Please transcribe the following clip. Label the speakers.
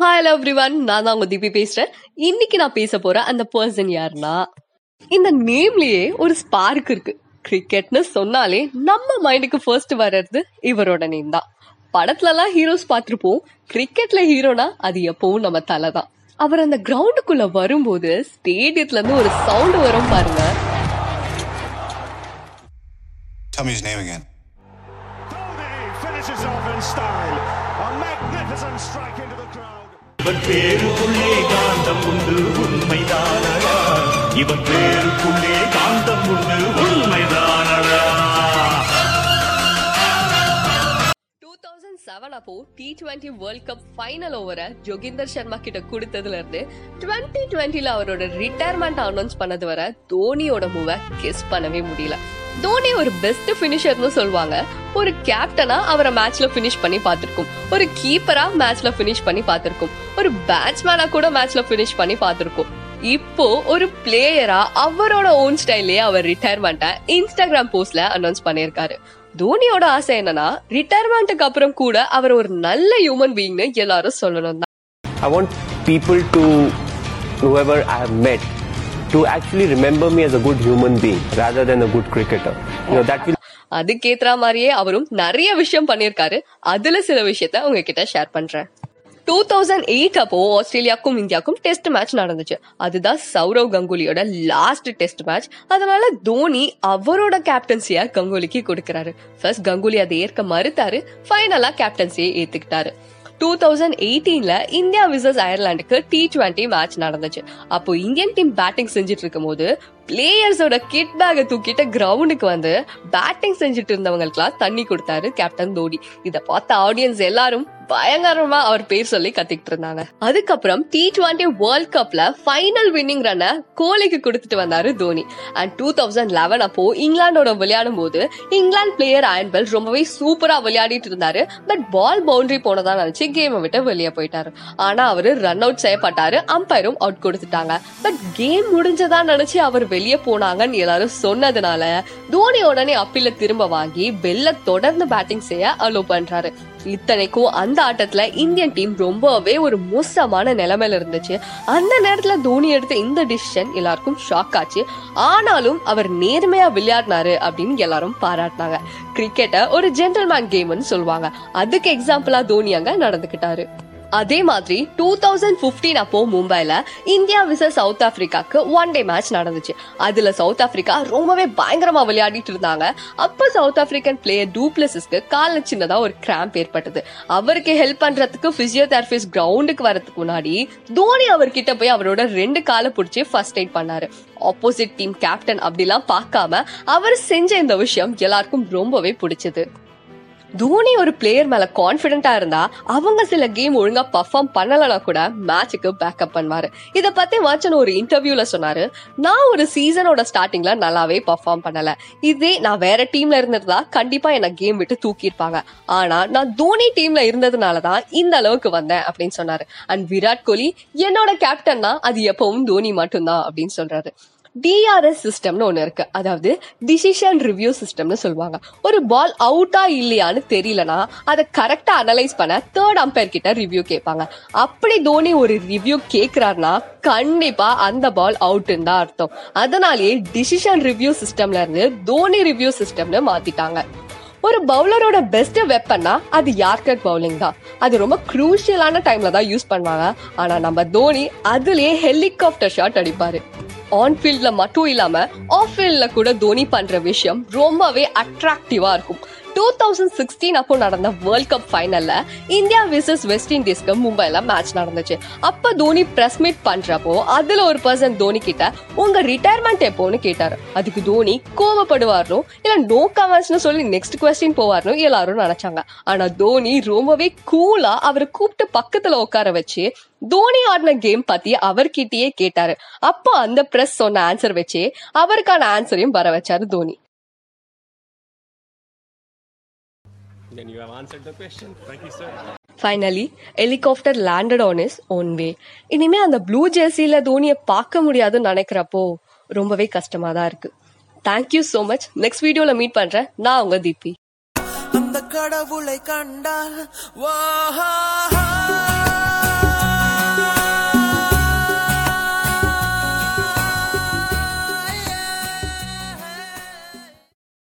Speaker 1: Hello everyone நான் தான் உங்க தீபி பேசுறேன். இன்னைக்கு நான் பேச போற அந்த பர்சன் யாருன்னா இந்த நேம்லயே ஒரு ஸ்பார்க் இருக்கு. கிரிக்கெட்னு சொன்னாலே நம்ம மைண்டுக்கு ஃபர்ஸ்ட் வர்றது இவரோட நேம் தான். படத்துலலாம் ஹீரோஸ் பார்த்திருப்போம். கிரிக்கெட்ல ஹீரோனா அது எப்பவும் நம்ம தலை தான். அவர் அந்த கிரவுண்டுக்குள்ள வரும்போது ஸ்டேடியத்துல இருந்து ஒரு சவுண்ட் வரும் பாருங்க.
Speaker 2: Tell me his name again.
Speaker 3: Goldie finishes off in style. A magnificent strike into the crowd.
Speaker 4: இவன் பேருக்குள்ளே காந்தம் உண்டு உண்மைதானடா. இவன் பேருக்குள்ளே காந்தம் உண்டு உண்மைதானடா.
Speaker 1: டூ தௌசண்ட் செவன் அப்போ T twenty world cup final ஓவரை ஜோகிந்தர் சர்மா கிட்ட கொடுத்ததுல இருந்து டுவெண்ட்டி டுவெண்ட்டில அவரோட ரிட்டையர்மெண்ட் அனௌன்ஸ் பண்ணது வரை தோனியோட மூவை கிஸ் பண்ணவே முடியல. தோனி ஒரு பெஸ்ட் ஃபினிஷர்னு சொல்லுவாங்க. ஒரு கேப்டனா அவரை மேட்ச்ல ஃபினிஷ் பண்ணி பார்த்திருக்கும். ஒரு கீப்பரா மேட்ச்ல ஃபினிஷ் பண்ணி பார்த்திருக்கும். ஒரு பேட்ஸ்மேனா கூட மேட்ச்ல ஃபினிஷ் பண்ணி பார்த்திருக்கும். இப்போ ஒரு பிளேயரா அவரோட ஓன் ஸ்டைல்லயே அவர் ரிட்டையர்மெண்ட்டை இன்ஸ்டாகிராம் போஸ்ட்ல அனௌன்ஸ் பண்ணியிருக்காரு. தோனியோட ஆசை என்னன்னா ரிட்டையர்மெண்ட்டுக்கு அப்புறம் கூட அவர் ஒரு நல்ல ஹியூமன் பீயிங்னு எல்லாரும் சொல்லணும் தான்
Speaker 5: I want people to, whoever I have met, to actually remember me as a good human being rather than a good cricketer. You know, that will
Speaker 1: அதுக்கேற்ற மாதிரியே அவரும் நிறைய விஷயம் பண்ணியிருக்காரு. அதுல சில விஷயத்த உங்ககிட்ட ஷேர் பண்றேன். டூ தௌசண்ட் எயிட் அப்போ ஆஸ்திரேலியாவுக்கும் இந்தியாவுக்கும் டெஸ்ட் மேட்ச் நடந்துச்சு. அதுதான் சௌரவ் கங்குலியோட லாஸ்ட் டெஸ்ட் மேட்ச் அதனால தோனி அவரோட கேப்டன்சிய கங்குலிக்கு கொடுக்கறாரு. ஃபர்ஸ்ட் கங்குலி அதை ஏற்க மறுத்தாரு. ஃபைனலா கேப்டன்சியை ஏத்துக்கிட்டாரு. டூ தௌசண்ட் எயிட்டீன்ல இந்தியா விசஸ் அயர்லாண்டுக்கு டி டுவெண்ட்டி மேட்ச் நடந்துச்சு. அப்போ இந்தியன் டீம் பேட்டிங் செஞ்சுட்டு இருக்கும்போது பிளேயர்ஸோட கிட் பேக்கை தூக்கிட்டு கிரவுண்டுக்கு வந்து பேட்டிங் செஞ்சுட்டு இருந்தவங்களுக்குலாம் தண்ணி கொடுத்தாரு கேப்டன் தோனி. இதை பார்த்த ஆடியன்ஸ் எல்லாரும் பயங்கரமா அவர் பேர் சொல்லி கத்திக்கிட்டு இருந்தாங்க. அதுக்கப்புறம் டி டுவெண்ட்டி வேர்ல்ட் கப்ல ஃபைனல் வின்னிங் ரன்னை கோலிக்கு கொடுத்துட்டு வந்தாரு Dhoni. And two thousand eleven அப்போ இங்கிலாந்தோட விளையாடும் போது இங்கிலாந்து பிளேயர் ஆயன்பெல் ரொம்பவே சூப்பரா விளையாடிட்டு இருந்தாரு. பட் பால் பவுண்டரி போனதா நினைச்சு கேமை விட்டு வெளியே போயிட்டாரு. ஆனா அவரு ரன் அவுட் செய்யப்பட்டாரு அம்பையரும் அவுட் கொடுத்துட்டாங்க. பட் கேம் முடிஞ்சதா நினைச்சு அவர் வெளியே போனாங்கன்னு எல்லாரும் சொன்னதுனால தோனி உடனே அப்பீல திரும்ப வாங்கி பெல்ல தொடர்ந்து பேட்டிங் செய்ய அலோ பண்றாரு. இத்தனைக்கும் அந்த ஆட்டத்துல இந்தியன் டீம் ரொம்பவே ஒரு மோசமான நிலைமையில இருந்துச்சு. அந்த நேரத்துல தோனி எடுத்த இந்த டிசிஷன் எல்லாருக்கும் ஷாக் ஆச்சு. ஆனாலும் அவர் நேர்மையா விளையாடினாரு அப்படின்னு எல்லாரும் பாராட்டினாங்க. கிரிக்கெட்டை ஒரு ஜென்டல்மேன் கேம்னு சொல்லுவாங்க. அதுக்கு எக்ஸாம்பிளா தோனி அங்க நடந்துகிட்டாரு அதே மாதிரி டூ தௌசண்ட் பிப்டீன் அப்போ மும்பைல இந்தியா விசஸ் சவுத் ஆப்பிரிக்காக்கு ஒன் டே மேட்ச் நடந்துச்சு. அதுல சவுத் ஆப்பிரிக்கா ரொம்பவே பயங்கரமா விளையாடிட்டு இருந்தாங்க. அப்ப சவுத் ஆப்பிரிக்கன் பிளேயர் டூப்ளஸஸ்க்கு கால்ல சின்னதா ஒரு கிராம்ப் ஏற்பட்டது. அவருக்கு ஹெல்ப் பண்றதுக்கு பிசியோதெரபிஸ்ட் கிரவுண்டுக்கு வரதுக்கு முன்னாடி தோனி அவர்கிட்ட போய் அவரோட ரெண்டு காலை பிடிச்சி ஃபர்ஸ்ட் எய்ட் பண்ணாரு. ஆப்போசிட் டீம் கேப்டன் அப்படிலாம் பார்க்காம அவர் செஞ்ச இந்த விஷயம் எல்லாருக்கும் ரொம்பவே பிடிச்சது. தோனி ஒரு பிளேயர் மேல கான்பிடென்டா இருந்தா அவங்க சில கேம் ஒழுங்கா பர்ஃபார்ம் பண்ணலனா கூட மேட்சுக்கு பேக்கப் பண்ணுவாரு. இத பத்தி வாட்சன் ஒரு இன்டர்வியூல சொன்னாரு நான் ஒரு சீசனோட ஸ்டார்டிங்ல நல்லாவே பர்ஃபார்ம் பண்ணல. இதே நான் வேற டீம்ல இருந்திருந்தா கண்டிப்பா என்ன கேம் விட்டு தூக்கியிருப்பாங்க. ஆனா நான் தோனி டீம்ல இருந்ததுனாலதான் இந்த அளவுக்கு வந்தேன் அப்படின்னு சொன்னாரு. அண்ட் விராட் கோலி என்னோட கேப்டன்னா அது எப்பவும் தோனி மட்டும்தான் அப்படின்னு சொல்றாரு. டிஆர்எஸ் சிஸ்டம்னு ஒன்று இருக்கு. அதாவது டிசிஷன் ரிவ்யூ சிஸ்டம்னு சொல்லுவாங்க. ஒரு பால் அவுட்டா இல்லையான்னு தெரியலனா அதை கரெக்டா அனலைஸ் பண்ண தேர்ட் அம்பையர் கிட்ட ரிவ்யூ கேட்பாங்க. அப்படி தோனி ஒரு ரிவ்யூ கேட்கிறாருன்னா கண்டிப்பா அந்த பால் அவுட்னு தான் அர்த்தம். அதனாலேயே டிசிஷன் ரிவ்யூ சிஸ்டம்ல இருந்து தோனி ரிவ்யூ சிஸ்டம்னு மாத்திட்டாங்க. ஒரு பவுலரோட பெஸ்ட் வெப்பன்னா அது யார்கட் பவுலிங் தான். அது ரொம்ப குரூஷியலான டைம்ல தான் யூஸ் பண்ணுவாங்க. ஆனா நம்ம தோனி அதுலயே ஹெலிகாப்டர் ஷாட் அடிப்பாரு. ஆன் ஃபீல்ட்ல மட்டும் இல்லாம ஆஃப் ஃபீல்ட்ல கூட தோனி பண்ற விஷயம் ரொம்பவே அட்ராக்டிவா இருக்கும். டூ தௌசண்ட் சிக்ஸ்டீன் அப்போ நடந்த வேர்ல்ட் கப் ஃபைனல்ல இந்தியா விசஸ் வெஸ்ட் இண்டீஸ்க்கு மும்பைல மேட்ச் நடந்துச்சு. அப்ப தோனி பிரஸ் மீட் பண்றப்போ அதுல ஒரு பர்சன் தோனி கிட்ட உங்க ரிட்டையர்மெண்ட் எப்போன்னு கேட்டாரு. அதுக்கு தோனி கோவப்படுவார்னோ இல்ல நோ கமெண்ட்ஸ்னு சொல்லி நெக்ஸ்ட் கொஸ்டின் போவார்னு எல்லாரும் நினைச்சாங்க. ஆனா தோனி ரொம்பவே கூலா அவரை கூப்பிட்டு பக்கத்துல உட்கார வச்சு தோனி ஆடின கேம் பத்தி அவர்கிட்டயே கேட்டாரு. அப்போ அந்த பிரஸ் சொன்ன ஆன்சர் வச்சு அவருக்கான ஆன்சரையும் வர வச்சாரு Dhoni.
Speaker 5: Then you have answered the question. Thank you, sir.
Speaker 1: Finally helicopter landed on his own way இனிமே அந்த ப்ளூ ஜெர்சியில தோனியை பார்க்க முடியாதுன்னு நினைக்கிறப்போ ரொம்பவே கஷ்டமா தான் இருக்கு thank you so much next வீடியோல மீட் பண்றேன். நான் உங்க தீபி.
Speaker 6: அந்த கடவுளை கண்டால்